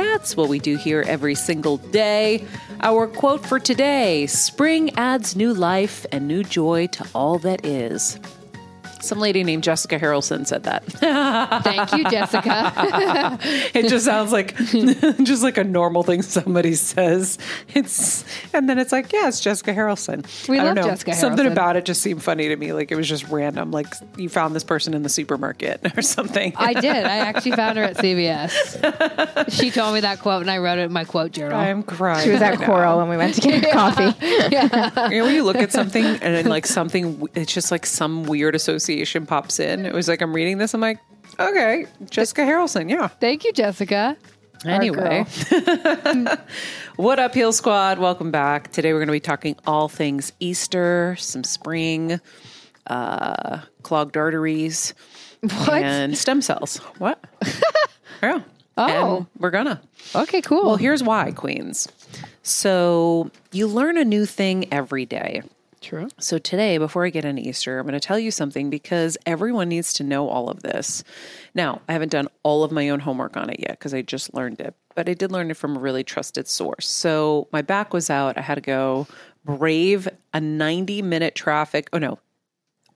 That's what we do here every single day. Our quote for today Spring adds new life and new joy to all that is. Some lady named Jessica Harrelson said that. Thank you, Jessica. it just sounds like just like a normal thing somebody says. It's and then it's like, yeah, it's Jessica Harrelson. We I love don't know. Jessica Something about it just seemed funny to me. Like it was just random. Like you found this person in the supermarket or something. I did. I actually found her at CVS. She told me that quote, and I wrote it in my quote journal. I'm crying. She was at right. Coral when we went to get coffee. Yeah. You know, when you look at something and then like something, it's just like some weird association pops in. It was like I'm reading this. I'm like, okay, Jessica Harrelson. Yeah. Thank you, Jessica. Anyway, what up, Heal Squad? Welcome back. Today we're going to be talking all things Easter, some spring, uh, clogged arteries, What? and stem cells. What? yeah. Oh. And we're gonna. Okay, cool. Well, here's why, Queens. So you learn a new thing every day. True. So, today, before I get into Easter, I'm going to tell you something because everyone needs to know all of this. Now, I haven't done all of my own homework on it yet because I just learned it, but I did learn it from a really trusted source. So, my back was out. I had to go brave a 90 minute traffic, oh no,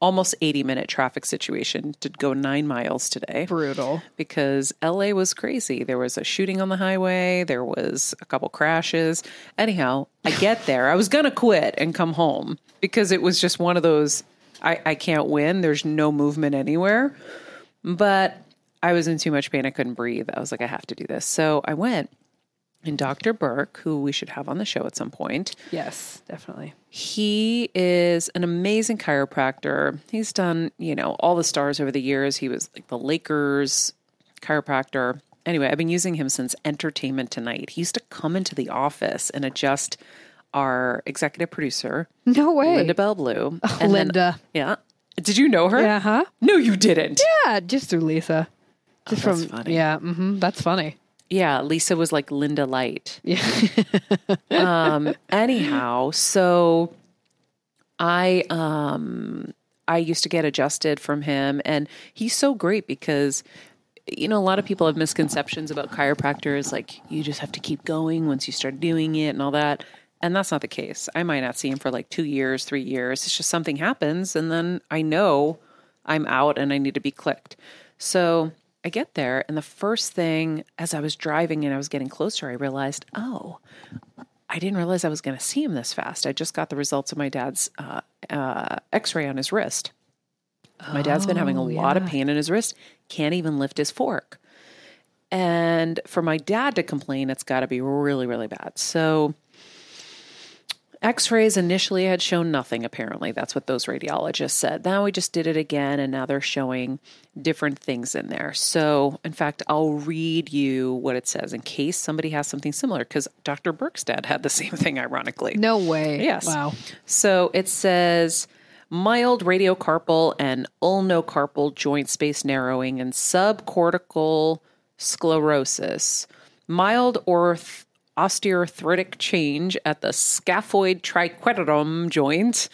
almost 80 minute traffic situation to go nine miles today Brutal. because LA was crazy. There was a shooting on the highway, there was a couple crashes. Anyhow, I get there. I was going to quit and come home because it was just one of those I, I can't win. There's no movement anywhere. But I was in too much pain. I couldn't breathe. I was like, I have to do this. So I went. And Dr. Burke, who we should have on the show at some point, Yes, definitely. he is an amazing chiropractor. He's done, you know, all the stars over the years. He was like the Lakers chiropractor. Anyway, I've been using him since Entertainment Tonight. He used to come into the office and adjust our executive producer, No way. Linda Bell Blau. And then- Linda. yeah. Did you know her? Yeah, huh? No, you didn't. Yeah, just through Lisa. Just Oh, that's from funny. yeah, hmm that's funny. Yeah, Lisa was like Linda Light. Yeah, um anyhow so i um i used to get adjusted from him and he's so great because you know a lot of people have misconceptions about chiropractors like you just have to keep going once you start doing it and all that and that's not the case. I might not see him for like two years three years. It's just something happens and then i know i'm out and i need to be clicked. So i get there and the first thing as i was driving and i was getting closer i realized oh I didn't realize I was going to see him this fast. I just got the results of my dad's uh, uh, x ray on his wrist. My dad's been having a lot of pain in his wrist, can't even lift his fork. And for my dad to complain, it's got to be really, really bad. So, X rays initially had shown nothing, apparently. That's what those radiologists said. Now we just did it again, and now they're showing different things in there. So, in fact, I'll read you what it says in case somebody has something similar, because Dr. Burke's dad had the same thing, ironically. No way. Yes. Wow. So it says mild radiocarpal and ulnocarpal joint space narrowing and subcortical sclerosis, mild orth- osteoarthritic change at the scaphoid triquetrum joint,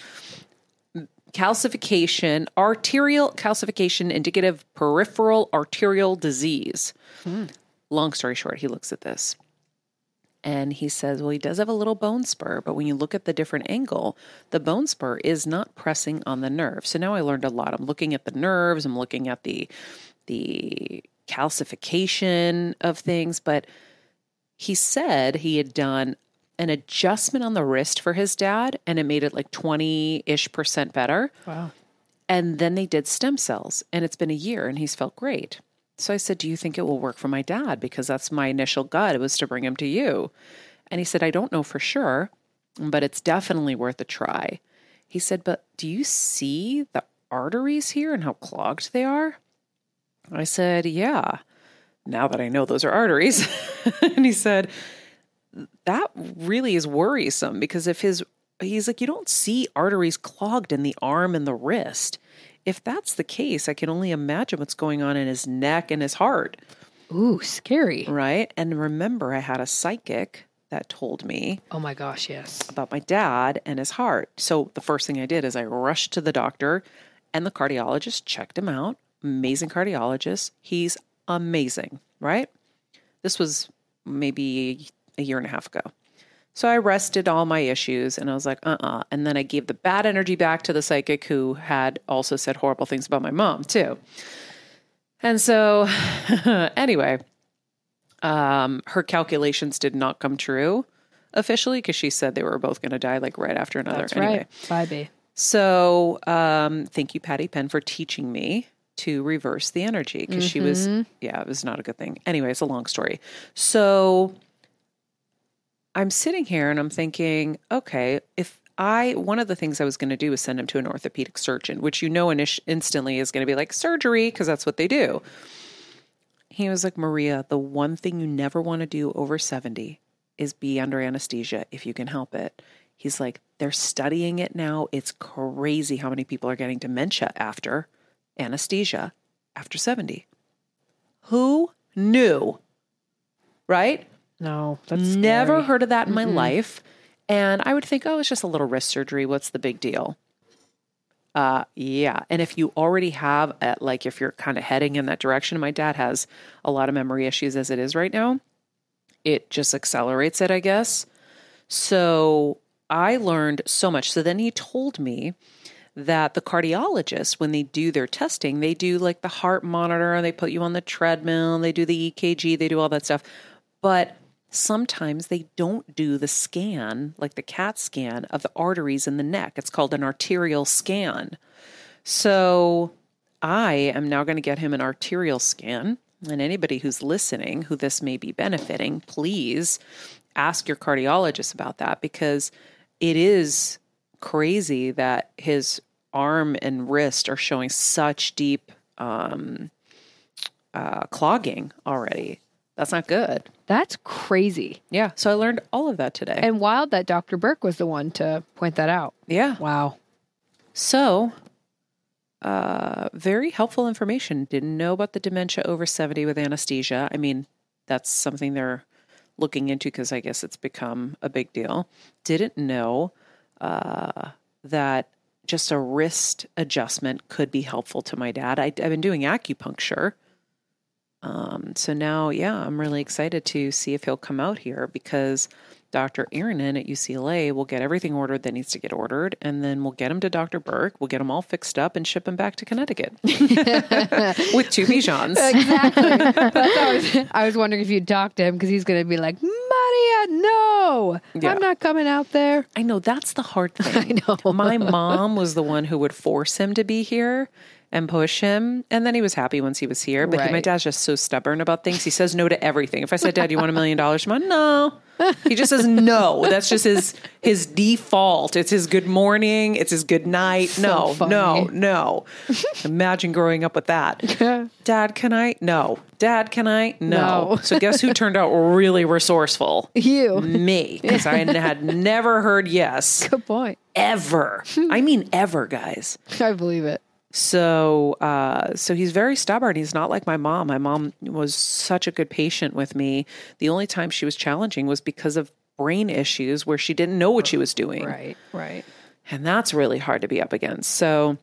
calcification, arterial calcification indicative peripheral arterial disease. Hmm. Long story short, he looks at this and he says, Well, he does have a little bone spur, but when you look at the different angle, the bone spur is not pressing on the nerve. So now I learned a lot. I'm looking at the nerves, I'm looking at the the calcification of things, but he said he had done an adjustment on the wrist for his dad and it made it like 20 ish percent better. Wow. And then they did stem cells, and it's been a year, and he's felt great. So I said, Do you think it will work for my dad? Because that's my initial gut. It was to bring him to you. And he said, I don't know for sure, but it's definitely worth a try. He said, But do you see the arteries here and how clogged they are? I said, Yeah, now that I know those are arteries. and he said, That really is worrisome because if his, he's like, You don't see arteries clogged in the arm and the wrist. If that's the case, I can only imagine what's going on in his neck and his heart, Ooh, scary. right? And remember, I had a psychic that told me Oh my gosh, yes. about my dad and his heart. So the first thing I did is I rushed to the doctor and the cardiologist checked him out. Amazing cardiologist. He's amazing, right? This was maybe a year and a half ago. So I rested all my issues and I was like, uh uh And then I gave the bad energy back to the psychic who had also said horrible things about my mom, too. And so, anyway, um, her calculations did not come true officially because she said they were both going to die like right after another. That's anyway, right. Bye, B. so um, thank you, Patty Penn, for teaching me to reverse the energy because she was, mm-hmm. yeah, it was not a good thing. Anyway, it's a long story. So I'm sitting here and I'm thinking, okay, if I, one of the things I was going to do was send him to an orthopedic surgeon, which you know init- instantly is going to be like surgery because that's what they do. He was like, Maria, the one thing you never want to do over 70 is be under anesthesia if you can help it. He's like, they're studying it now. It's crazy how many people are getting dementia after anesthesia after 70. Who knew? Right? No, that's Never scary. heard of that in my life. And I would think, oh, it's just a little wrist surgery. What's the big deal? Uh, yeah. And if you already have, uh like, if you're kind of heading in that direction, my dad has a lot of memory issues as it is right now. It just accelerates it, I guess. So I learned so much. So then he told me that the cardiologists, when they do their testing, they do like the heart monitor, they put you on the treadmill, they do the EKG, they do all that stuff. But sometimes they don't do the scan, like the CAT scan of the arteries in the neck. It's called an arterial scan. So I am now going to get him an arterial scan. And anybody who's listening who this may be benefiting, please ask your cardiologist about that because it is crazy that his arm and wrist are showing such deep um, uh, clogging already. That's not good. That's crazy. Yeah. So I learned all of that today. And wild that Dr. Burke was the one to point that out. yeah. Wow. So, uh, very helpful information. Didn't know about the dementia over 70 with anesthesia. I mean, that's something they're looking into because I guess it's become a big deal. Didn't know uh, that just a wrist adjustment could be helpful to my dad. I, I've been doing acupuncture. Um, so now, yeah, I'm really excited to see if he'll come out here because Dr. Aaronin at UCLA will get everything ordered that needs to get ordered, and then we'll get him to Dr. Burke. We'll get him all fixed up and ship him back to Connecticut with two Bijans. Exactly. I, was, I was wondering if you'd talk to him because he's going to be like, Maria, no, Yeah. I'm not coming out there. I know that's the hard thing. I know. My mom was the one who would force him to be here and push him, and then he was happy once he was here. But he, my dad's just so stubborn about things. He says no to everything. If I said, "Dad, you want a million dollars?" I'm like, "No." He just says no. That's just his his default. It's his good morning. It's his good night. no, funny. no, no. Imagine growing up with that. Dad, can I? No. Dad, can I? No. No. so guess who turned out really resourceful? You. Me, because I had never heard yes Good point. ever. I mean ever, guys. I believe it. So, uh, so he's very stubborn. He's not like my mom. My mom was such a good patient with me. The only time she was challenging was because of brain issues where she didn't know what she was doing. Right. Right. And that's really hard to be up against. So,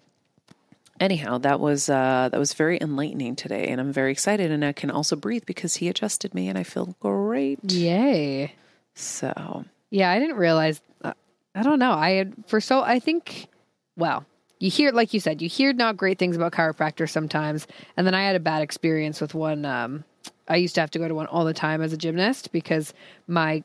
anyhow, that was uh, that was very enlightening today, and I'm very excited. And I can also breathe because he adjusted me, and I feel great. Yay. So, Yeah, I didn't realize. Uh, I don't know. I had for so I think. Well, you hear like you said, you hear not great things about chiropractors sometimes, and then I had a bad experience with one. Um, I used to have to go to one all the time as a gymnast because my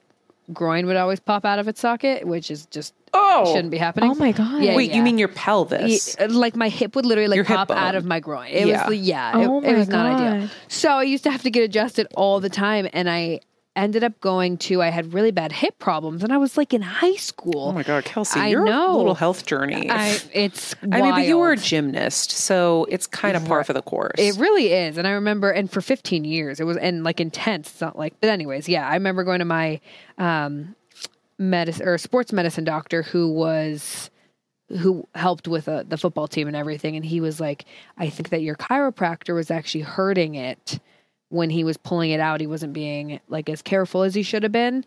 groin would always pop out of its socket, which is just Oh. shouldn't be happening. Oh my God. Yeah, wait, yeah. you mean your pelvis? Yeah, like my hip would literally like hip pop out of my groin. It Yeah. was yeah, Oh it, it my was not ideal. So I used to have to get adjusted all the time, and I ended up going to. I had really bad hip problems, and I was like in high school. Oh my God, Kelsey, I your know. little health journey. I, it's I mean, but you were a gymnast, so it's kind of par for the course. It really is. And I remember, and for 15 years, it was, and like intense. It's not like, but anyways, yeah, I remember going to my um, medicine or sports medicine doctor who was, who helped with uh, the football team and everything. And he was like, I think that your chiropractor was actually hurting it when he was pulling it out. He wasn't being like as careful as he should have been.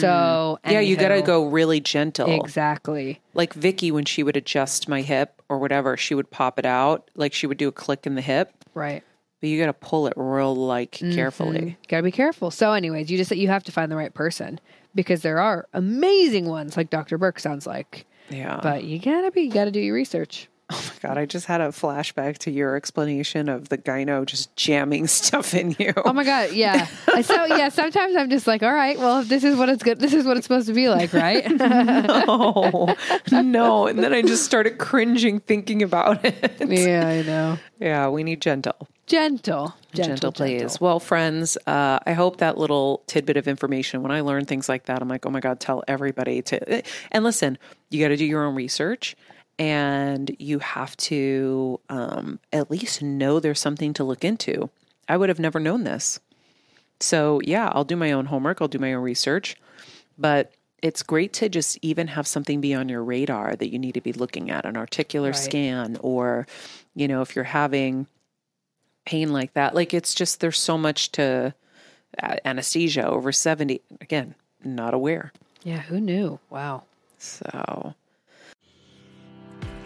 So, yeah, you got to go really gentle. Exactly. Like Vicky, when she would adjust my hip or whatever, she would pop it out. Like she would do a click in the hip, Right. but you got to pull it real like Mm-hmm. carefully. Gotta be careful. So, anyways, you just you have to find the right person because there are amazing ones, like Dr. Burke sounds like. Yeah. But you gotta be, you gotta do your research. oh my God, I just had a flashback to your explanation of the gyno just jamming stuff in you. Oh my god, yeah. So yeah, sometimes I'm just like, all right, well, this is what it's good, this is what it's supposed to be like, right? no, no. And then I just started cringing thinking about it. yeah, I know. Yeah, we need gentle. Gentle, gentle, gentle, please. Well, friends, uh, I hope that little tidbit of information, when I learn things like that, I'm like, oh my God, tell everybody to. And listen, you got to do your own research and you have to um, at least know there's something to look into. I would have never known this. So, yeah, I'll do my own homework, I'll do my own research, but it's great to just even have something be on your radar that you need to be looking at an arterial Right. scan or, you know, if you're having pain like that. Like it's just there's so much to uh, anesthesia over 70 again, not aware. Yeah, who knew? Wow. So,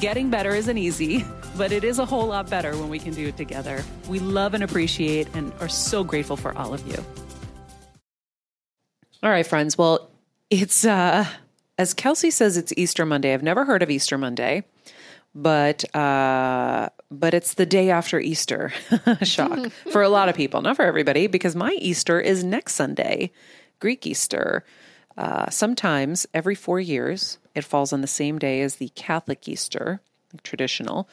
Getting better isn't easy, but it is a whole lot better when we can do it together. We love and appreciate and are so grateful for all of you. all right, friends. Well, it's uh as Kelsey says it's Easter Monday. I've never heard of Easter Monday, but uh but it's the day after Easter. Shock for a lot of people, not for everybody because my Easter is next Sunday, Greek Easter. Uh, sometimes every four years, it falls on the same day as the Catholic Easter, traditional,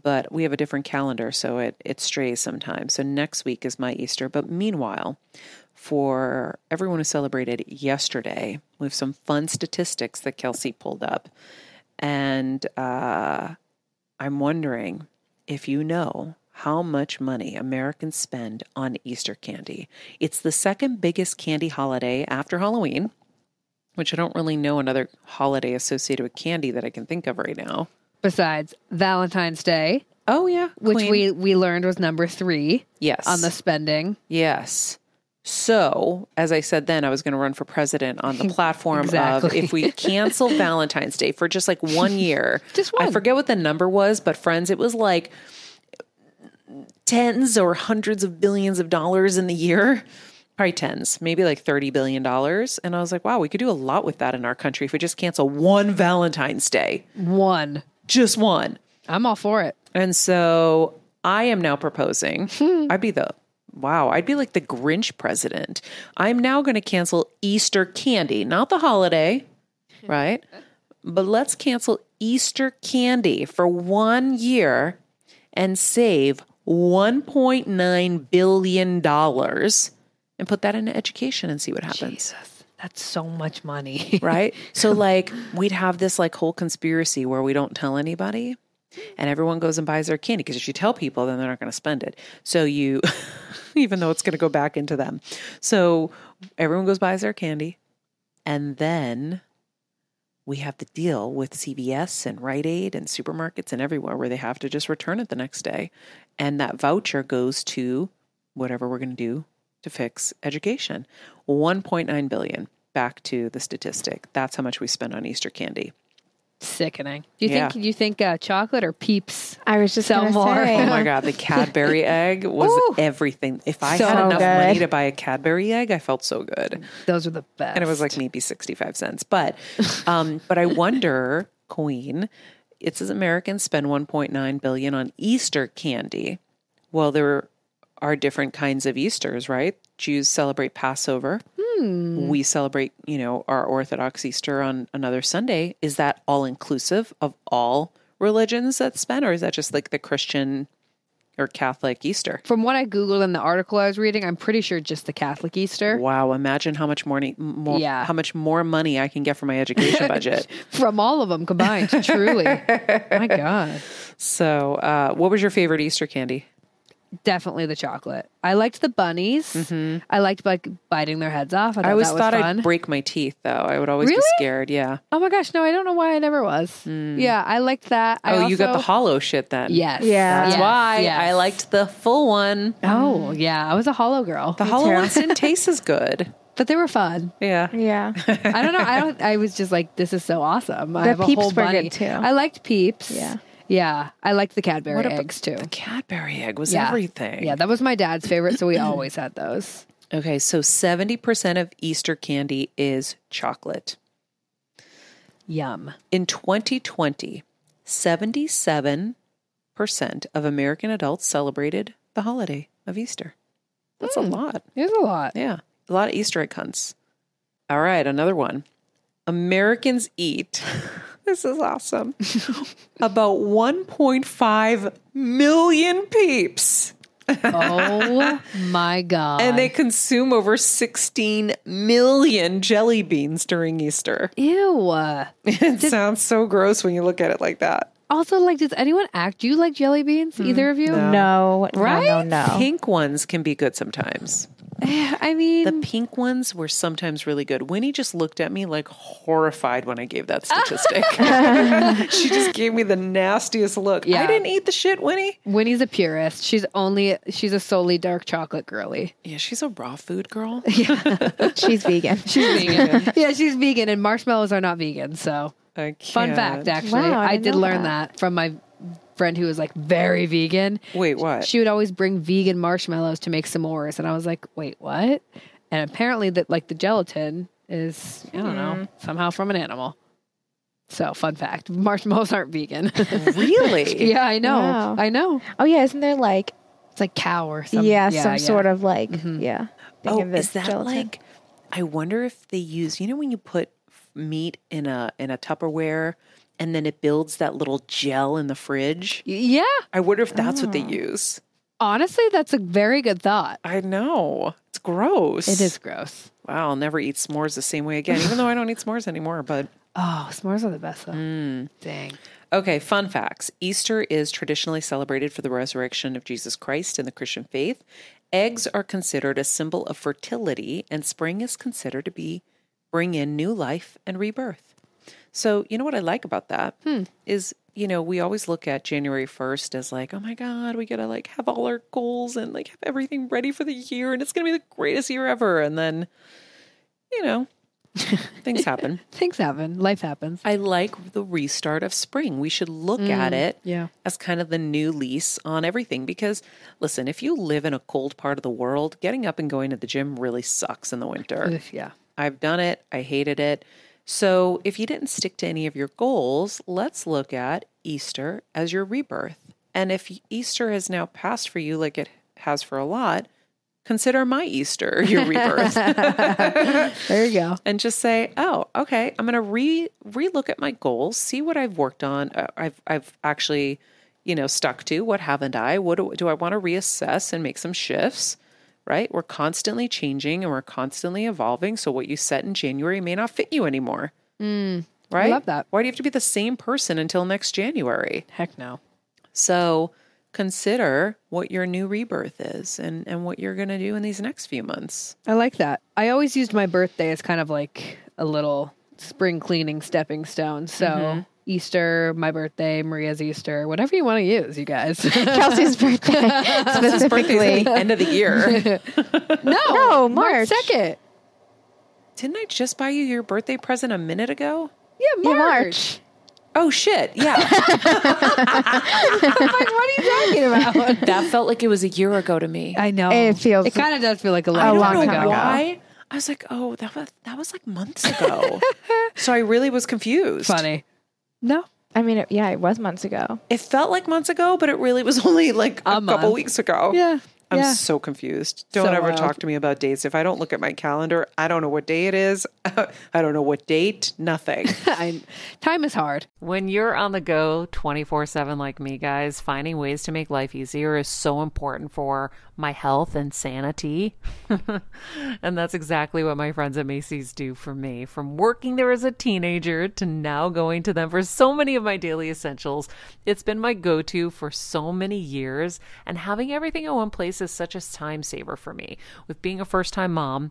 but we have a different calendar, so it, it strays sometimes. So next week is my Easter. But meanwhile, for everyone who celebrated yesterday, we have some fun statistics that Kelsey pulled up. And uh, I'm wondering if you know how much money Americans spend on Easter candy. It's the second biggest candy holiday after Halloween, which I don't really know another holiday associated with candy that I can think of right now. besides Valentine's Day, Oh yeah, which we we learned was number three yes on the spending. yes. So, as I said then, I was going to run for president on the platform of if we cancel Valentine's Day for just like one year. Just one. I forget what the number was, but friends, it was like tens or hundreds of billions of dollars in the year. Probably tens, maybe like $30 billion. And I was like, wow, we could do a lot with that in our country if we just cancel one Valentine's Day. One. Just one. I'm all for it. And so I am now proposing. I'd be the wow, I'd be like the Grinch president. I'm now going to cancel Easter candy, not the holiday, right? But let's cancel Easter candy for one year and save $1.9 billion and put that into education and see what happens Jesus, That's so much money. right? so like we'd have this like whole conspiracy where we don't tell anybody and everyone goes and buys their candy because if you tell people then they're not going to spend it. So you even though it's going to go back into them. So everyone goes buys their candy and then we have the deal with CVS and Rite Aid and supermarkets and everywhere where they have to just return it the next day and that voucher goes to whatever we're going to do to fix education. 1.9 billion back to the statistic. That's how much we spend on Easter candy. Sickening. Do you Yeah. think you think uh, chocolate or Peeps? I was just Sell gonna more. say. Oh my god, the Cadbury egg was Ooh. everything. If I So had enough good. money to buy a Cadbury egg, I felt so good. Those are the best. And it was like maybe 65 cents. But um but I wonder, Queen, it says Americans spend 1.9 billion on Easter candy. Well, there are different kinds of Easters, right? Jews celebrate Passover. We celebrate, you know, our Orthodox Easter on another Sunday. Is that all inclusive of all religions that spend, or is that just like the Christian or Catholic Easter? From what I googled in the article I was reading, I'm pretty sure just the Catholic Easter. Wow! Imagine how much more, more Yeah. how much more money I can get for my education budget. From all of them combined, truly. My God. So, uh, what was your favorite Easter candy? Definitely the chocolate. I liked the bunnies. I liked like biting their heads off. I, thought Mm-hmm. I always that was thought fun. I'd break my teeth, though. I would always be scared. Yeah. oh my gosh, no, I don't know why I never was. Yeah, I liked that. I oh, you got the hollow shit then. Yes. Yeah. That's Yes, why yes. I liked the full one. Oh, yeah. I was a hollow girl. The hollow too. ones didn't taste as good. but they were fun. Yeah. Yeah. I don't know. I don't I was just like, this is so awesome. I The have a Peeps whole were bunny. good, too. I liked peeps. Yeah. Yeah. I liked the Cadbury What about eggs too. The Cadbury egg was Yeah. everything. Yeah, that was my dad's favorite, so we always had those. Okay, so 70% of Easter candy is chocolate. Yum. In 2020, 77% of American adults celebrated the holiday of Easter. That's a hmm. lot. There's a lot. Yeah. A lot of Easter egg hunts. All right, another one. Americans eat, this is awesome, about 1.5 million peeps. Oh my god. And they consume over 16 million jelly beans during Easter. Ew. It sounds so gross when you look at it like that. Also, like, does anyone act? Do you like jelly beans? Hmm. Either of you? No. Right? No. No. No. Pink ones can be good sometimes. I mean, The pink ones were sometimes really good. Winnie just looked at me like horrified when I gave that statistic. she just gave me the nastiest look. I didn't eat the shit, Winnie. Winnie's a purist. She's only she's a solely dark chocolate girly. Yeah, she's a raw food girl. Yeah, she's vegan. She's vegan. yeah, she's vegan, and marshmallows are not vegan. So, I fun can't. fact, actually, Wow, I I, didn't did know learn that. that. from my friend who was like very vegan. Wait, what? She would always bring vegan marshmallows to make s'mores, and I was like, wait, what? And apparently, that like the gelatin is I don't know somehow from an animal. So, fun fact: marshmallows aren't vegan. really? yeah, I know. Wow. I know. Oh yeah, isn't there like It's like cow or something. yeah, some sort of like Mm-hmm. yeah. Oh, Think of it is that gelatin. like? I wonder if they use. You know when you put meat in a in a Tupperware and then it builds that little gel in the fridge. Yeah. I wonder if that's what they Oh. use. Honestly, that's a very good thought. I know it's gross. It is gross. Wow, I'll never eat s'mores the same way again. Even though I don't eat s'mores anymore, but Oh, s'mores are the best though. Mm. Dang. Okay, fun facts. Easter is traditionally celebrated for the resurrection of Jesus Christ in the Christian faith. Eggs are considered a symbol of fertility, and spring is considered to be bring in new life and rebirth. So, you know what I like about that hmm. is, you know, we always look at January 1st as like, oh my God, we got to like have all our goals and like have everything ready for the year and it's going to be the greatest year ever. And then, you know, things happen. Things happen. Life happens. I like the restart of spring. We should look at mm, it yeah. as kind of the new lease on everything because listen, if you live in a cold part of the world, getting up and going to the gym really sucks in the winter. Yeah. I've done it. I hated it. So, if you didn't stick to any of your goals, let's look at Easter as your rebirth. And if Easter has now passed for you like it has for a lot, consider my Easter your rebirth. There you go. and just say, "Oh, okay, I'm going to re relook at my goals, see what I've worked on. Uh, I've I've actually, you know, stuck to. What haven't I? What do, do I want to reassess and make some shifts?" Right? We're constantly changing and we're constantly evolving. So what you set in January may not fit you anymore. Mm, right? I love that. Why do you have to be the same person until next January? Heck no. So consider what your new rebirth is and, and what you're going to do in these next few months. I like that. I always used my birthday as kind of like a little spring cleaning stepping stone. So mm-hmm. Easter, my birthday, Maria's Easter, whatever you want to use, you guys. Kelsey's birthday specifically. at end of the year. no, No, March. second. Didn't I just buy you your birthday present a minute ago? Yeah, Yeah, March. March. Oh shit! Yeah, I'm like, what are you talking about? That felt like it was a year ago to me. I know. It feels It kind of does feel like a, a long long time time ago. ago. why? I was like, oh, that was that was like months ago. so I really was confused. Funny. No. I mean, it, yeah, it was months ago. It felt like months ago, but it really was only like a, A couple weeks ago. Yeah. I'm yeah. so confused. Don't So ever wild. talk to me about dates. If I don't look at my calendar, I don't know what day it is. I don't know what date, nothing. I, time is hard. When you're on the go 24 7 like me, guys, finding ways to make life easier is so important for my health and sanity. and that's exactly what my friends at Macy's do for me. From working there as a teenager to now going to them for so many of my daily essentials, it's been my go to for so many years. And having everything in one place is such a time saver for me. With being a first time mom,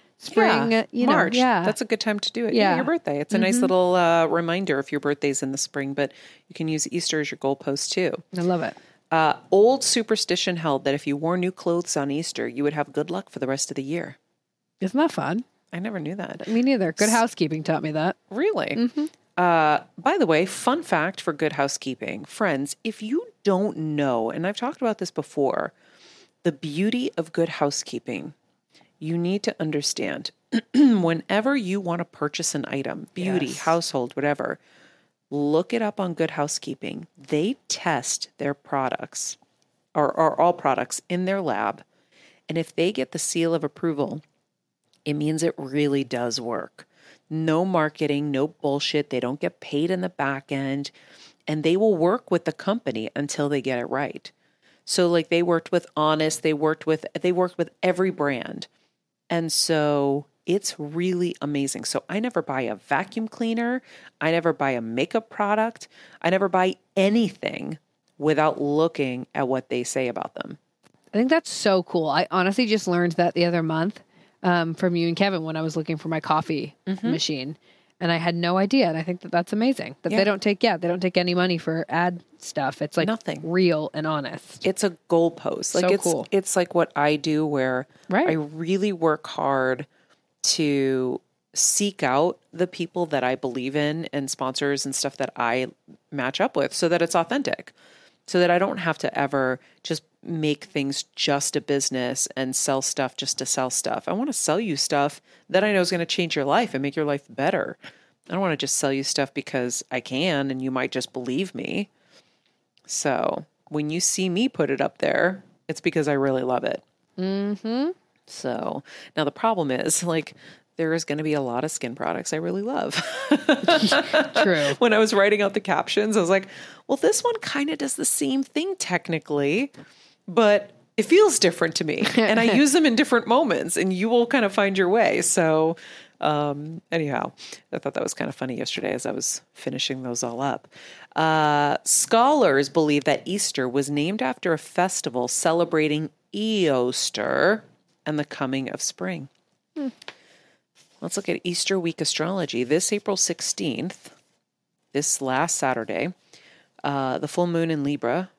spring. Yeah, you know, March. yeah, That's a good time to do it. Yeah. Yeah, your birthday. It's a nice little uh, reminder if your birthday's in the spring, but you can use Easter as your goalpost too. I love it. Uh, old superstition held that if you wore new clothes on Easter, you would have good luck for the rest of the year. Isn't that fun? I never knew that. Me neither. Good housekeeping taught me that. Really? Uh, by the way, fun fact for good housekeeping friends, if you don't know, and I've talked about this before, the beauty of good housekeeping, you need to understand whenever you want to purchase an item, beauty, Yes. household, whatever, look it up on Good Housekeeping. They test their products or, or all products in their lab. And if they get the seal of approval, it means it really does work. No marketing, no bullshit. They don't get paid in the back end, and they will work with the company until they get it right. So like they worked with Honest, they worked with they worked with every brand. And so it's really amazing. So I never buy a vacuum cleaner, I never buy a makeup product, I never buy anything without looking at what they say about them. I think that's so cool. I honestly just learned that the other month um, from you and Kevin when I was looking for my coffee Mm-hmm. machine, and I had no idea. And I think that that's amazing that Yeah. they don't take yeah they don't take any money for ad stuff. It's like Nothing. real and honest. It's a goalpost. Like So it's cool. it's like what I do where Right. I really work hard to seek out the people that I believe in and sponsors and stuff that I match up with so that it's authentic. So that I don't have to ever just make things just a business and sell stuff just to sell stuff. I want to sell you stuff that I know is going to change your life and make your life better. I don't want to just sell you stuff because I can and you might just believe me. So when you see me put it up there, it's because I really love it. Mm-hmm. So now the problem is like there is going to be a lot of skin products I really love. True. when I was writing out the captions, I was like, well, this one kind of does the same thing technically, but it feels different to me. and I use them in different moments, and you will kind of find your way. So, um, anyhow, I thought that was kind of funny yesterday as I was finishing those all up. Uh, scholars believe that Easter was named after a festival celebrating Easter and the coming of spring. Let's look at Easter week astrology. This April 16th, this last Saturday, uh, the full moon in Libra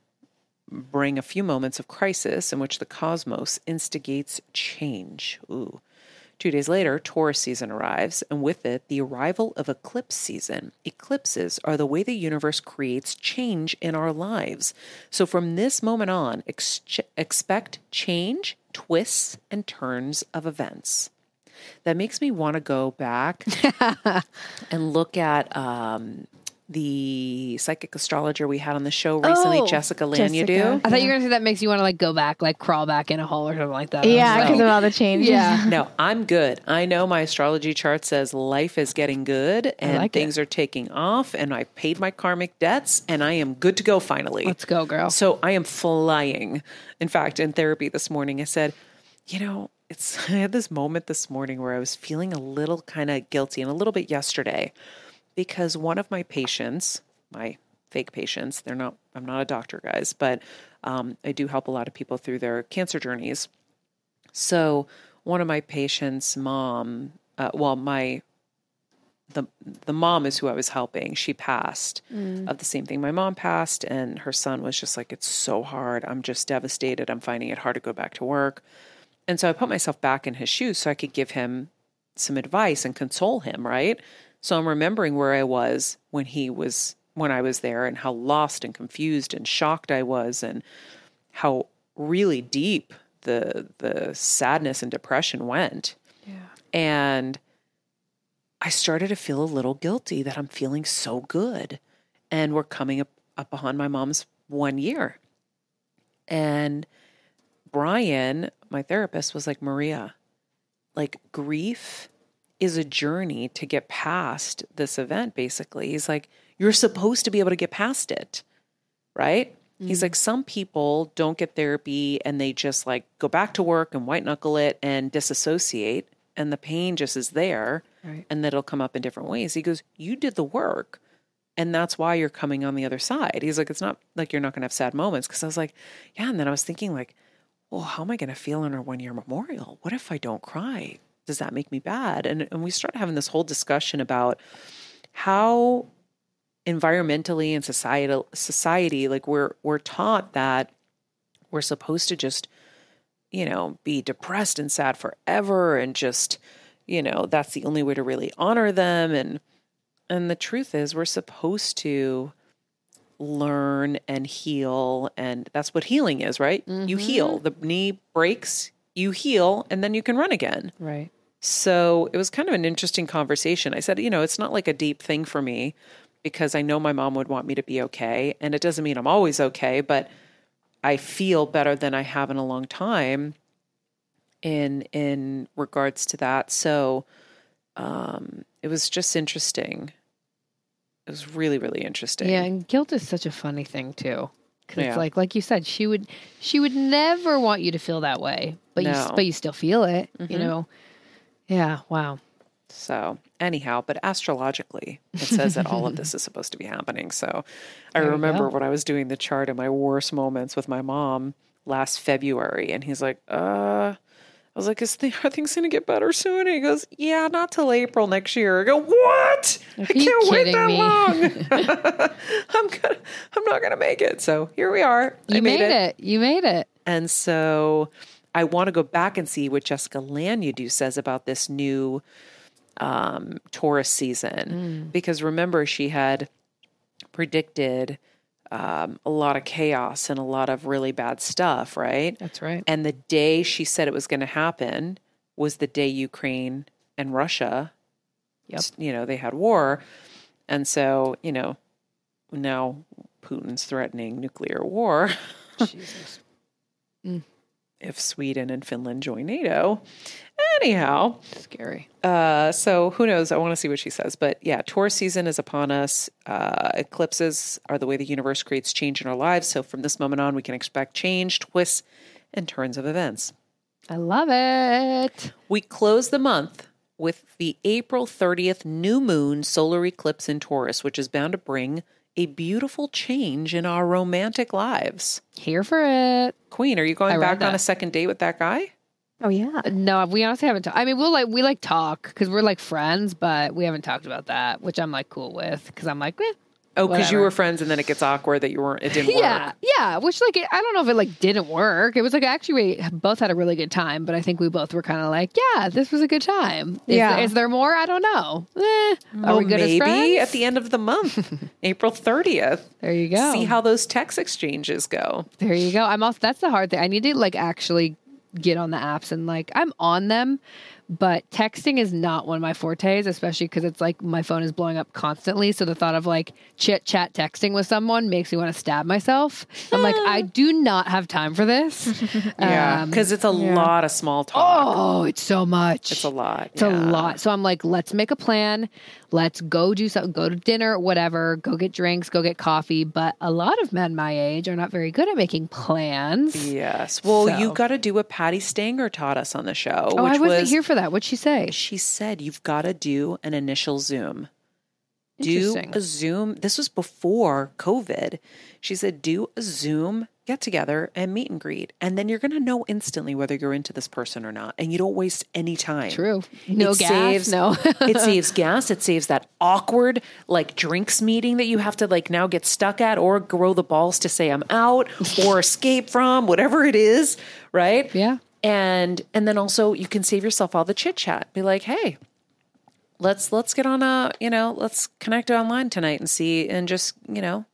bring a few moments of crisis in which the cosmos instigates change. Ooh. Two days later, Taurus season arrives, and with it, the arrival of eclipse season. Eclipses are the way the universe creates change in our lives. So from this moment on, ex- expect change, twists, and turns of events. That makes me want to go back and look at um, the psychic astrologer we had on the show recently, Oh, Jessica Lanyadoo. Jessica. I thought you were gonna say that makes you want to like go back, like crawl back in a hole or something like that. Yeah, because like, of all the changes. yeah. No, I'm good. I know my astrology chart says life is getting good and like things are taking off, and I paid my karmic debts, and I am good to go finally. Let's go, girl. So I am flying. In fact, in therapy this morning, I said, you know, it's I had this moment this morning where I was feeling a little kind of guilty and a little bit yesterday because one of my patients, my fake patients, they're not, I'm not a doctor, guys, but um, I do help a lot of people through their cancer journeys. So one of my patients' mom, uh, well, my the the mom is who I was helping. She passed of the same thing. My mom passed, and her son was just like, "It's so hard. I'm just devastated. I'm finding it hard to go back to work." And so I put myself back in his shoes so I could give him some advice and console him. Right. So I'm remembering where I was when he was when I was there, and how lost and confused and shocked I was, and how really deep the the sadness and depression went. Yeah. And I started to feel a little guilty that I'm feeling so good. And we're coming up, up on my mom's one year. And Brian, my therapist, was like, Maria, like grief is a journey to get past this event, basically. He's like, you're supposed to be able to get past it, right? He's mm. like, some people don't get therapy and they just like go back to work and white knuckle it and disassociate, and the pain just is there Right. and that it'll come up in different ways. He goes, You did the work. And that's why you're coming on the other side. He's like, It's not like you're not going to have sad moments. Cause I was like, Yeah. And then I was thinking, like, well, how am I going to feel in our one year memorial? What if I don't cry? Does that make me bad? And, and we started having this whole discussion about how environmentally and societal society, like we're we're taught that we're supposed to just, you know, be depressed and sad forever and just, you know, that's the only way to really honor them. And and the truth is we're supposed to learn and heal and that's what healing is, right? You heal. The knee breaks, you heal, and then you can run again. Right. So it was kind of an interesting conversation. I said, you know, it's not like a deep thing for me because I know my mom would want me to be okay. And it doesn't mean I'm always okay, but I feel better than I have in a long time in in regards to that. So um it was just interesting. It was really, really interesting. Yeah, and guilt is such a funny thing too. because Yeah. it's like like you said, she would she would never want you to feel that way, but you No. Mm-hmm. but you still feel it. You know. Yeah. Wow. So, anyhow, but astrologically, it says that all of this is supposed to be happening. So, I There remember when I was doing the chart in my worst moments with my mom last February, and he's like, uh, I was like, is th- are things going to get better soon? And he goes, yeah, not till April next year. I go, what? I you can't wait that me? long. I'm gonna, I'm not gonna make it. So here we are. I You made, it. You made it. and so I want to go back and see what Jessica Lanyadoo says about this new um, Taurus season. Because remember, she had predicted um, a lot of chaos and a lot of really bad stuff, right? That's right. And the day she said it was going to happen was the day Ukraine and Russia, Yep. you know, they had war. And so, you know, now Putin's threatening nuclear war. Jesus. if Sweden and Finland join NATO. Anyhow, Scary. uh, so who knows? I want to see what she says. But yeah, Taurus season is upon us. Uh, eclipses are the way the universe creates change in our lives. So from this moment on, we can expect change, twists, and turns of events. I love it. We close the month with the April 30th new moon solar eclipse in Taurus, which is bound to bring a beautiful change in our romantic lives. Here for it. Queen, are you going I back on a second date with that guy? Oh yeah. No, we honestly haven't. talked. I mean, we'll like we like talk because we're like friends, but we haven't talked about that, which I'm like cool with because I'm like, eh. Oh, because you were friends, and then it gets awkward that you weren't. It didn't work. yeah, yeah. Which like I don't know if it like didn't work. It was like actually we both had a really good time, but I think we both were kind of like, yeah, this was a good time. Is, Yeah. is there more? I don't know. Eh, are Well, we good as maybe friends? at the end of the month, April 30th. there you go. See how those text exchanges go. There you go. I'm also that's the hard thing. I need to like actually get on the apps and like I'm on them, but texting is not one of my fortes, especially because it's like my phone is blowing up constantly. So the thought of like chit chat texting with someone makes me want to stab myself. I'm like, I do not have time for this. Yeah. Um, Because it's a lot of small talk. oh, it's so much. It's a lot. It's a lot. So I'm like, let's make a plan. Let's go do something, go to dinner, whatever, go get drinks, go get coffee. But a lot of men my age are not very good at making plans. Yes. Well, you So- got to do what Patti Stanger taught us on the show. Oh, I wasn't was, here for that. What'd she say? She said you've got to do an initial Zoom. Do a Zoom. This was before COVID. She said, do a Zoom get together and meet and greet. And then you're going to know instantly whether you're into this person or not. And you don't waste any time. True. No It gas. saves- no. it saves gas. It saves that awkward like drinks meeting that you have to like now get stuck at or grow the balls to say I'm out or escape from, whatever it is, right? yeah. And and then also you can save yourself all the chit chat. Be like, hey, let's let's get on a you know let's connect online tonight and see and just you know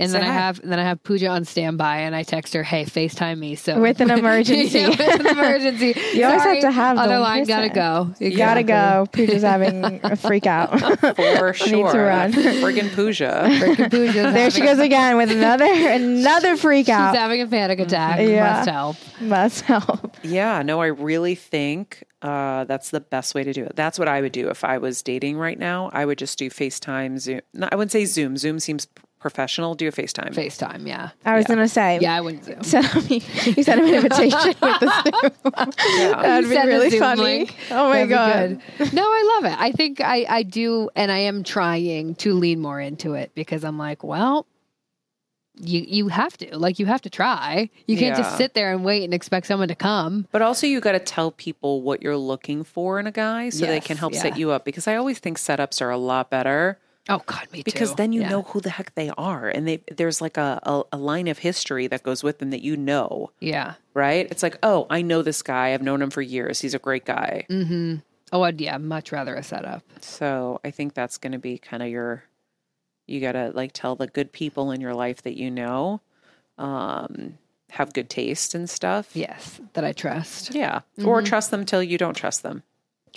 And Say then I have and then I have Pooja on standby and I text her, hey, FaceTime me. So With an emergency. Yeah, with an emergency. You always have to have other them. line Listen. gotta go. You gotta go. Pooja's having a freak out. for sure. to run. Friggin' Pooja. Frickin' Pooja's there she goes again with another another freak out. She's having a panic attack. Yeah. Must help. Must help. Yeah, no, I really think uh, that's the best way to do it. That's what I would do if I was dating right now. I would just do FaceTime, Zoom. No, I wouldn't say Zoom. Zoom seems professional. Do a FaceTime. FaceTime, yeah. I was gonna say. Yeah, I wouldn't zoom. Send me, you sent him an invitation with the Zoom. That'd You be really funny. link. Oh my That'd god. No, I love it. I think I, I do, and I am trying to lean more into it because I'm like, well, you you have to like you have to try. You can't Yeah. just sit there and wait and expect someone to come. But also, you got to tell people what you're looking for in a guy so they can help yeah. set you up. Because I always think setups are a lot better Oh God, me too. because then you Yeah. know who the heck they are, and they there's like a, a a line of history that goes with them that you know, Yeah. right? It's like, oh, I know this guy. I've known him for years. He's a great guy. Mm-hmm. Oh, I'd, yeah. Much rather a setup. So I think that's going to be kind of your. You got to like tell the good people in your life that you know, um, have good taste and stuff. Yes, that I trust. Yeah. Or trust them till you don't trust them.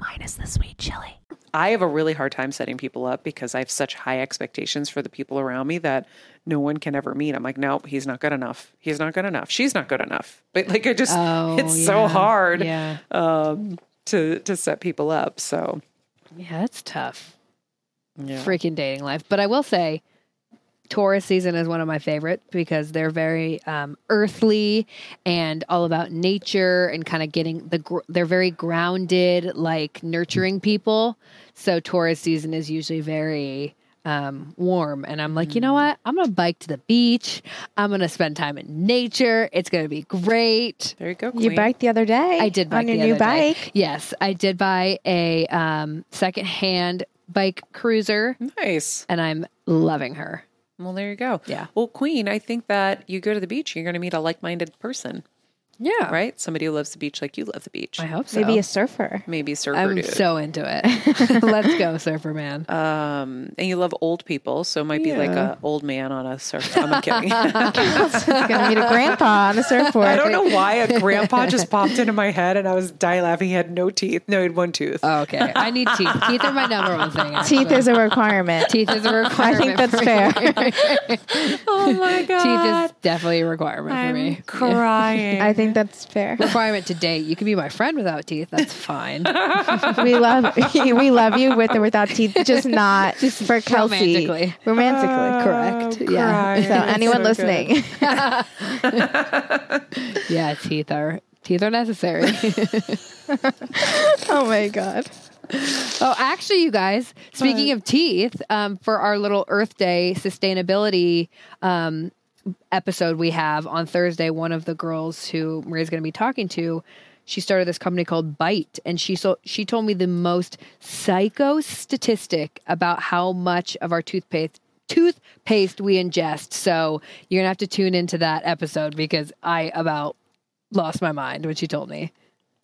minus the sweet chili. I have a really hard time setting people up because I have such high expectations for the people around me that no one can ever meet. I'm like, nope, he's not good enough. He's not good enough. She's not good enough. But like, I just, Oh, it's so hard Yeah. um, to to set people up. So Yeah, it's tough. yeah, freaking dating life. But I will say, Taurus season is one of my favorites because they're very um, earthly and all about nature and kind of getting the. Gr- they're very grounded, like nurturing people. So Taurus season is usually very um, warm, and I'm like, you know what? I'm gonna bike to the beach. I'm gonna spend time in nature. It's gonna be great. there you go. You queen. biked the other day. I did bike on your the new other day. bike. Yes, I did buy a um, secondhand bike cruiser, nice. and I'm loving her. Well, there you go. Yeah. Well, Queen, I think that you go to the beach, you're going to meet a like minded person, Yeah, right? Somebody who loves the beach like you love the beach. I hope so. Maybe a surfer. Maybe a surfer I'm dude. so into it. Let's go, surfer man. um, and you love old people, so it might be like Yeah. a old man on a surf. I'm kidding. Gonna meet a grandpa on a surfboard. I don't know why a grandpa just popped into my head, and I was die laughing. He had no teeth. No, he had one tooth. Oh, okay, I need teeth. Teeth are my number one thing. Teeth is a requirement. teeth is a requirement. I think that's for fair. oh my god, teeth is definitely a requirement for me. Crying. I think that's fair. Requirement to date. You can be my friend without teeth. That's fine. We love we love you with or without teeth, just not just for Kelsey. romantically. Romantically, Correct. I'm Yeah. crying. So anyone So listening, Yeah. Teeth are teeth are necessary. oh my god, Oh, actually, you guys, speaking of teeth, um, for our little Earth Day sustainability um, episode we have on Thursday, one of the girls who Maria's going to be talking to, she started this company called Bite, and she so she told me the most psycho statistic about how much of our toothpaste toothpaste we ingest. So you're gonna have to tune into that episode because I about lost my mind when she told me.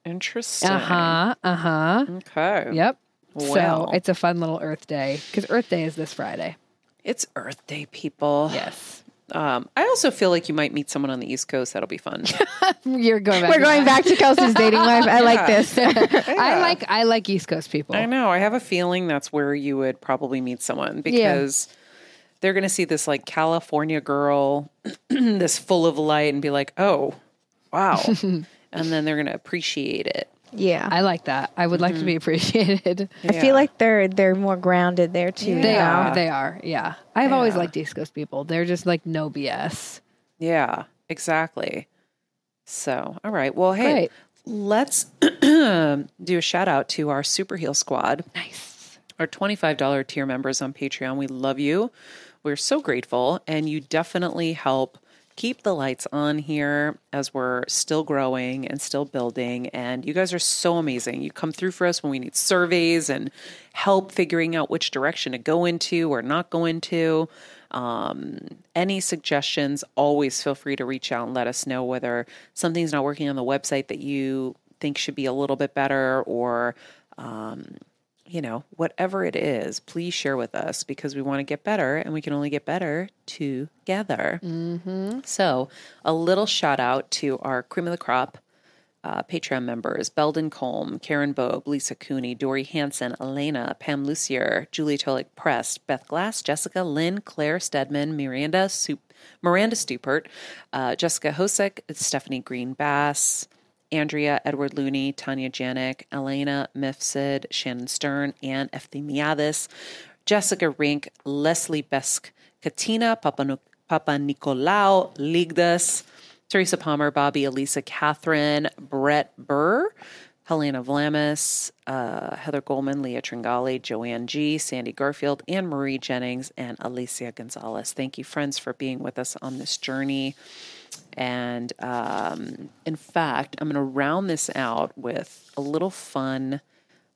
Interesting. Uh huh. Uh huh. Okay. Yep. Wow. So it's a fun little Earth Day because Earth Day is this Friday. It's Earth Day, people. Yes. Um, I also feel like you might meet someone on the East Coast. That'll be fun. You're going back. we're to going that. back to Kelsey's dating life. I like this. I like I like East Coast people. I know. I have a feeling that's where you would probably meet someone because they're going to see this like California girl, this full of light, and be like, "Oh, wow," and then they're going to appreciate it. Yeah, I like that. I would like to mm-hmm. be appreciated. I feel like they're they're more grounded there too. They are. They are. Yeah. I've always liked East Coast people. They're just like no BS. Yeah, exactly. So, all right. Well, hey, Great. let's do a shout out to our Super Heal Squad. Nice. our $25 tier members on Patreon. We love you. We're so grateful. And you definitely help keep the lights on here as we're still growing and still building. And you guys are so amazing. You come through for us when we need surveys and help figuring out which direction to go into or not go into. Um, any suggestions, always feel free to reach out and let us know whether something's not working on the website that you think should be a little bit better or um, you know, whatever it is, please share with us because we want to get better and we can only get better together. Mm-hmm. So, a little shout out to our cream of the crop uh, Patreon members Belden Colm, Karen Bobe, Lisa Cooney, Dory Hanson, Elena, Pam Lucier, Julie Tolik Prest, Beth Glass, Jessica Lynn, Claire Stedman, Miranda Sup- Miranda Stupert, uh, Jessica Hosek, Stephanie Green Bass, Andrea, Edward Looney, Tanya Janik, Elena Mifsud, Shannon Stern, Anne Efthimiadis, Jessica Rink, Leslie Besk, Katina Papa, Papa Nicolau, Ligdas, Teresa Palmer, Bobby, Elisa, Catherine, Brett Burr, Helena Vlamis, uh, Heather Goldman, Leah Tringali, Joanne G, Sandy Garfield, Anne Marie Jennings, and Alicia Gonzalez. Thank you, friends, for being with us on this journey. And um, in fact, I'm going to round this out with a little fun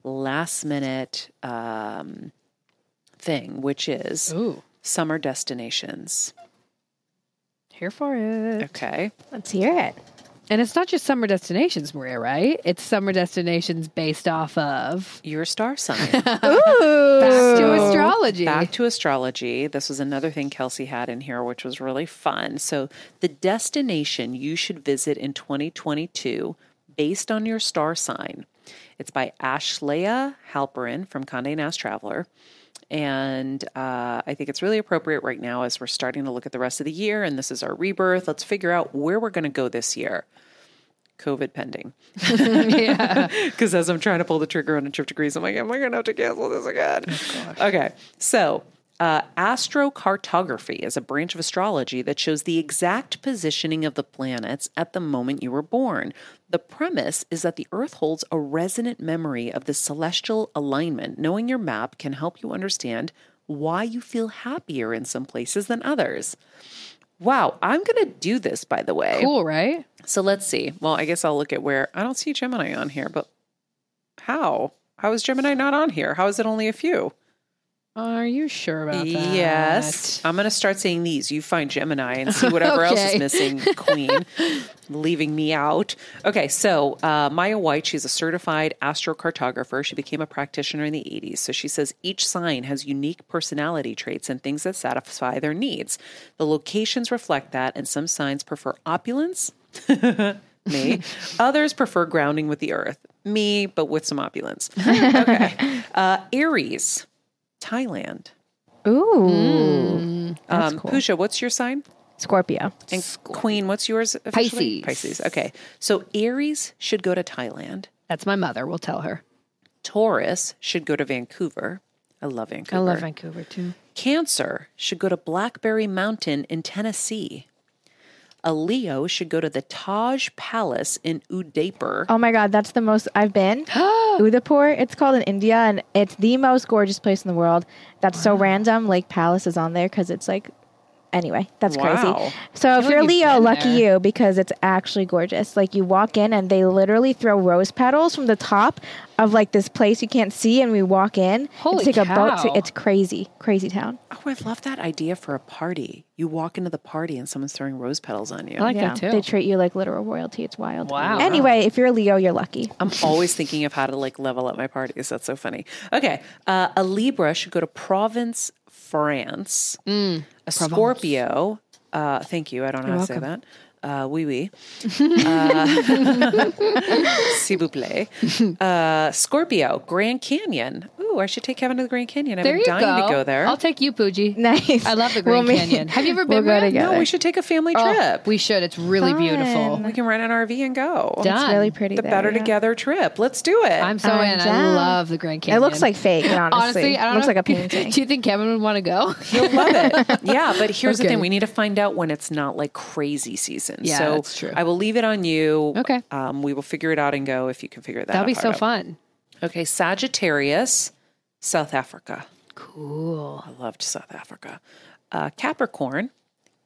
last minute um, thing, which is Ooh. summer destinations. Here for it. Okay. Let's hear it. And it's not just summer destinations, Maria, right? It's summer destinations based off of Your star sign. back to astrology. Back to astrology. This was another thing Kelsey had in here, which was really fun. So, the destination you should visit in 2022 based on your star sign. It's by Ashleia Halperin from Condé Nast Traveler. And uh, I think it's really appropriate right now as we're starting to look at the rest of the year and this is our rebirth. Let's figure out where we're going to go this year. COVID pending. yeah. Because as I'm trying to pull the trigger on a trip to Greece, I'm like, am I going to have to cancel this again? okay. So, uh, astrocartography is a branch of astrology that shows the exact positioning of the planets at the moment you were born. The premise is that the Earth holds a resonant memory of the celestial alignment. Knowing your map can help you understand why you feel happier in some places than others. Wow, I'm going to do this, by the way. Cool, right? So let's see. Well, I guess I'll look at where I don't see Gemini on here, but how? How is Gemini not on here? How is it only a few? Are you sure about that? Yes. I'm going to start saying these. You find Gemini and see whatever else is missing, Queen, leaving me out. Okay, so uh, Maya White, she's a certified astrocartographer. She became a practitioner in the 80s. So she says each sign has unique personality traits and things that satisfy their needs. The locations reflect that, and some signs prefer opulence. me. Others prefer grounding with the earth. Me, but with some opulence. Okay. Uh, Aries, Thailand. Ooh. That's Um, cool. Pooja, what's your sign? Scorpio. And Queen, what's yours? Officially? Pisces. Pisces. Okay. So Aries should go to Thailand. That's my mother. We'll tell her. Taurus should go to Vancouver. I love Vancouver. I love Vancouver too. Cancer should go to Blackberry Mountain in Tennessee. A Leo should go to the Taj Palace in Udaipur. Oh my God, that's the most I've been. Udaipur, it's called in India, and it's the most gorgeous place in the world. That's so random. Lake Palace is on there because it's like, anyway, that's Wow. crazy. So if you're a you've Leo, lucky there. you because it's actually gorgeous. Like you walk in and they literally throw rose petals from the top of like this place you can't see, and we walk in. Holy it's like a boat. cow. It's crazy, crazy town. Oh, I love that idea for a party. You walk into the party and someone's throwing rose petals on you. I like yeah, that too. they treat you like literal royalty. It's wild. Wow. Anyway, if you're a Leo, you're lucky. I'm always thinking of how to like level up my parties. That's so funny. Okay. Uh, a Libra should go to Provence, France. Mm, a Scorpio. Uh, thank you. I don't know how to say that. Uh, oui, oui. Uh, S'il vous plaît. Uh, Scorpio, Grand Canyon. Ooh, I should take Kevin to the Grand Canyon. I've there been you dying go. to go there. I'll take you, Pooji. Nice. I love the We'll Grand meet- Canyon. Have you ever we'll been? go Maria? together. no, we should take a family Oh, trip. we should. It's really beautiful. We can rent an RV and go. Done. It's really pretty. The there, Better yeah. Together trip. Let's do it. I'm so I'm in. I love the Grand Canyon. It looks like fake, honestly. honestly. I don't looks know. like a painting. Do you think Kevin would want to go? You'll love it. Yeah, but here's the thing: we need to find out when it's not like crazy season. Yeah, so that's true. I will leave it on you. Okay. Um, we will figure it out and go if you can figure that. Out. That'll be so out. fun. Okay, Sagittarius, South Africa. Cool. I loved South Africa. Uh, Capricorn,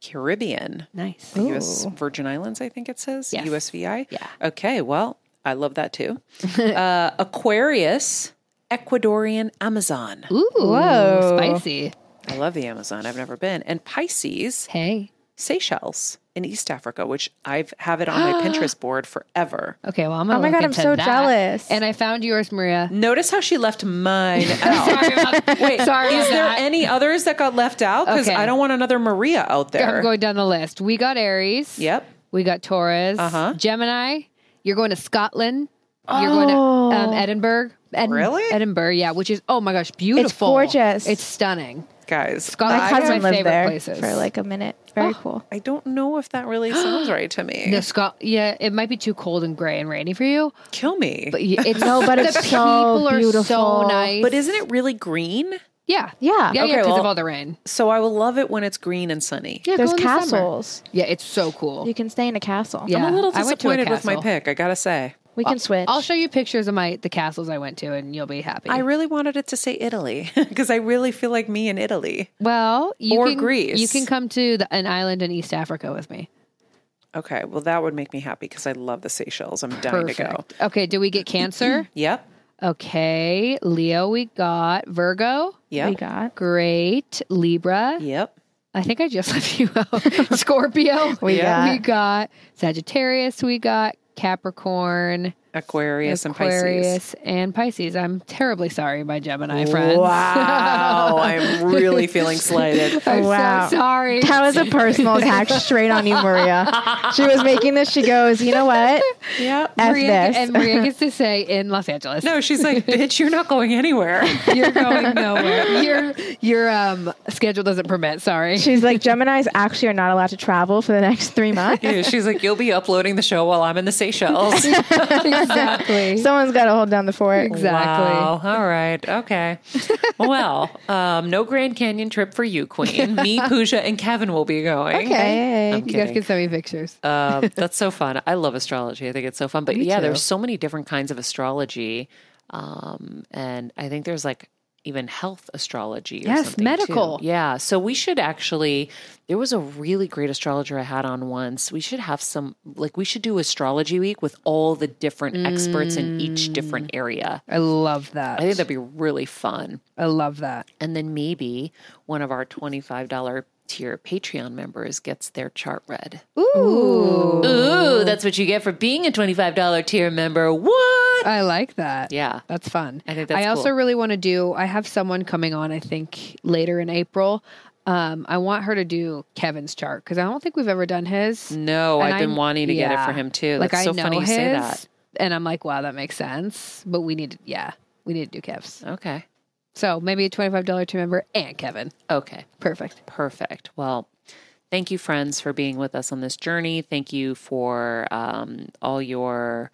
Caribbean. Nice. The U.S. Virgin Islands, I think it says. Yes. USVI. Yeah. Okay. Well, I love that too. uh, Aquarius, Ecuadorian Amazon. Ooh, Whoa. spicy. I love the Amazon. I've never been. And Pisces, Hey. Seychelles in East Africa, which I've have it on my Pinterest board forever. Okay, well, I'm gonna Oh my look God, I'm into so that. jealous. And I found yours, Maria. Notice how she left mine out. Sorry about Wait, Sorry is there that. any others that got left out? Because Okay. I don't want another Maria out there. I'm going down the list. We got Aries. Yep. We got Taurus. Uh-huh. Gemini. You're going to Scotland. You're going to um, Edinburgh. Ed- Really? Edinburgh, yeah, which is, oh my gosh, beautiful. gorgeous. It's stunning. Guys, Scotland My is cousin my lived favorite there places. for like a minute. Very oh. cool. I don't know if that really sounds right to me. the Scot, yeah, it might be too cold and gray and rainy for you, Kill me. but y- it's No, but the it's so people are so nice. But isn't it really green? yeah, Yeah. yeah, yeah, Okay, because of all the rain. So I will love it when it's green and sunny. Yeah, There's go in the summer. castles. Yeah, it's so cool. You can stay in a castle. Yeah, I'm a little I went to a disappointed with my castle. pick, I gotta say. We can switch. I'll show you pictures of my the castles I went to, and you'll be happy. I really wanted it to say Italy because I really feel like me in Italy. well, you Or can, Greece. You can come to the, an island in East Africa with me. Okay, well that would make me happy because I love the Seychelles. I'm dying to go. Okay, do we get Cancer? Yep. okay, Leo, we got Virgo. Yep. we got. Great, Libra. Yep. I think I just left you out. Scorpio. We got- We got Sagittarius. We got Capricorn, Aquarius, and Pisces. And Pisces. I'm terribly sorry, my Gemini friends. Wow, I'm really feeling slighted. I'm Wow. so sorry. That was a personal attack straight on you, Maria. She was making this. She goes, you know what? Yep. F Maria, this. and Maria gets to say in Los Angeles. No, she's like, bitch, you're not going anywhere. You're going nowhere. your your um schedule doesn't permit. Sorry. She's like, Geminis actually are not allowed to travel for the next three months. Yeah, she's like, you'll be uploading the show while I'm in the Seychelles. exactly. Someone's got to hold down the fort. Exactly. Wow. All right. Okay. Well, um, no Grand Canyon trip for you, Queen. Me, Pooja, and Kevin will be going. Okay. I'm You guys can send me pictures. Um, that's so fun. I love astrology. I think it's so fun. But yeah, too. there's so many different kinds of astrology. Um, and I think there's like even health astrology. Or Yes, something, medical. Too. Yeah. So we should actually, there was a really great astrologer I had on once. We should have some, like, we should do astrology week with all the different experts in each mm. different area. I love that. I think that'd be really fun. I love that. And then maybe one of our $25 tier Patreon members gets their chart read. Ooh. Ooh, that's what you get for being a $25 tier member. What? I like that. Yeah. That's fun. I think that's I also cool. really want to do I have someone coming on I think later in April. Um, I want her to do Kevin's chart because I don't think we've ever done his. No, And I've been I- wanting to get it for him too. Like That's I so know funny you his, say that. and I'm like, wow, that makes sense. But we need, to, yeah, we need to do Kev's. Okay. So maybe a twenty five dollar team member and Kevin. Okay. Perfect. Perfect. Well, thank you, friends, for being with us on this journey. Thank you for um, all your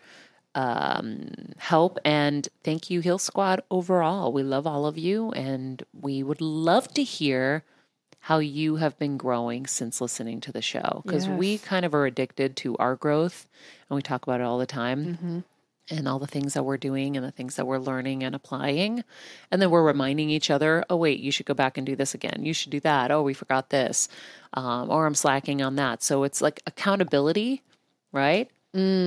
um, help. And thank you, Heal Squad, overall. We love all of you. And we would love to hear how you have been growing since listening to the show because we kind of are addicted to our growth and we talk about it all the time. And all the things that we're doing and the things that we're learning and applying. And then we're reminding each other, oh, wait, you should go back and do this again. You should do that. Oh, we forgot this. Um, or I'm slacking on that. So it's like accountability, right?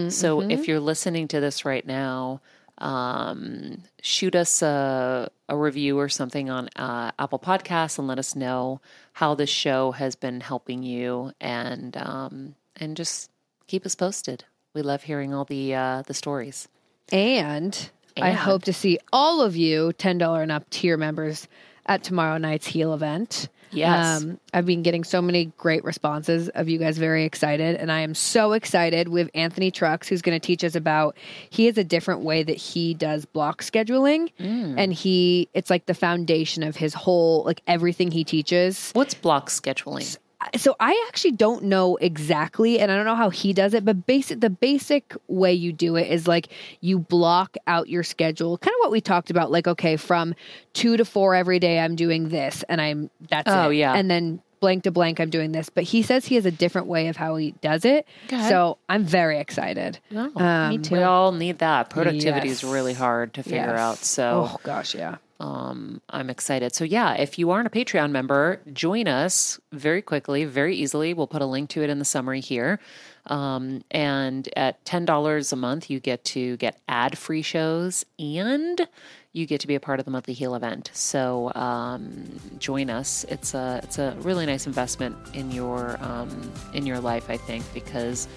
So if you're listening to this right now, um, shoot us a, a review or something on uh, Apple Podcasts and let us know how this show has been helping you, and um, and just keep us posted. We love hearing all the uh, the stories. And, I hope to see all of you $10 and up tier members at tomorrow night's Heal event. Um, Yes. I've been getting so many great responses of you guys very excited. And I am so excited with Anthony Trucks, who's going to teach us about, he has a different way that he does block scheduling. Mm. And he, it's like the foundation of his whole, like everything he teaches. What's block scheduling? So I actually don't know exactly, and I don't know how he does it, but basic the basic way you do it is like you block out your schedule, kind of what we talked about. Like, okay, from two to four every day, I'm doing this, and I'm that's Oh, it. yeah. and then blank to blank, I'm doing this. But he says he has a different way of how he does it, so I'm very excited. No, Um, me too. We all need that. Productivity is really hard to figure Yes. out. So Oh gosh, yeah. Um, I'm excited. So, yeah, if you aren't a Patreon member, join us very quickly, very easily. We'll put a link to it in the summary here. Um, and at $10 a month, you get to get ad free shows and you get to be a part of the monthly heal event. So um, join us. It's a it's a really nice investment in your um, in your life, I think, because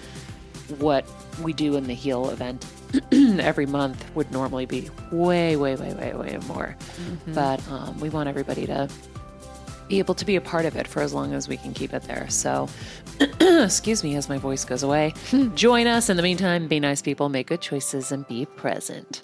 what we do in the heal event every month would normally be way, way, way, way, way more. Mm-hmm. But um, we want everybody to be able to be a part of it for as long as we can keep it there. So, excuse me as my voice goes away. Join us. In the meantime, be nice people, make good choices, and be present.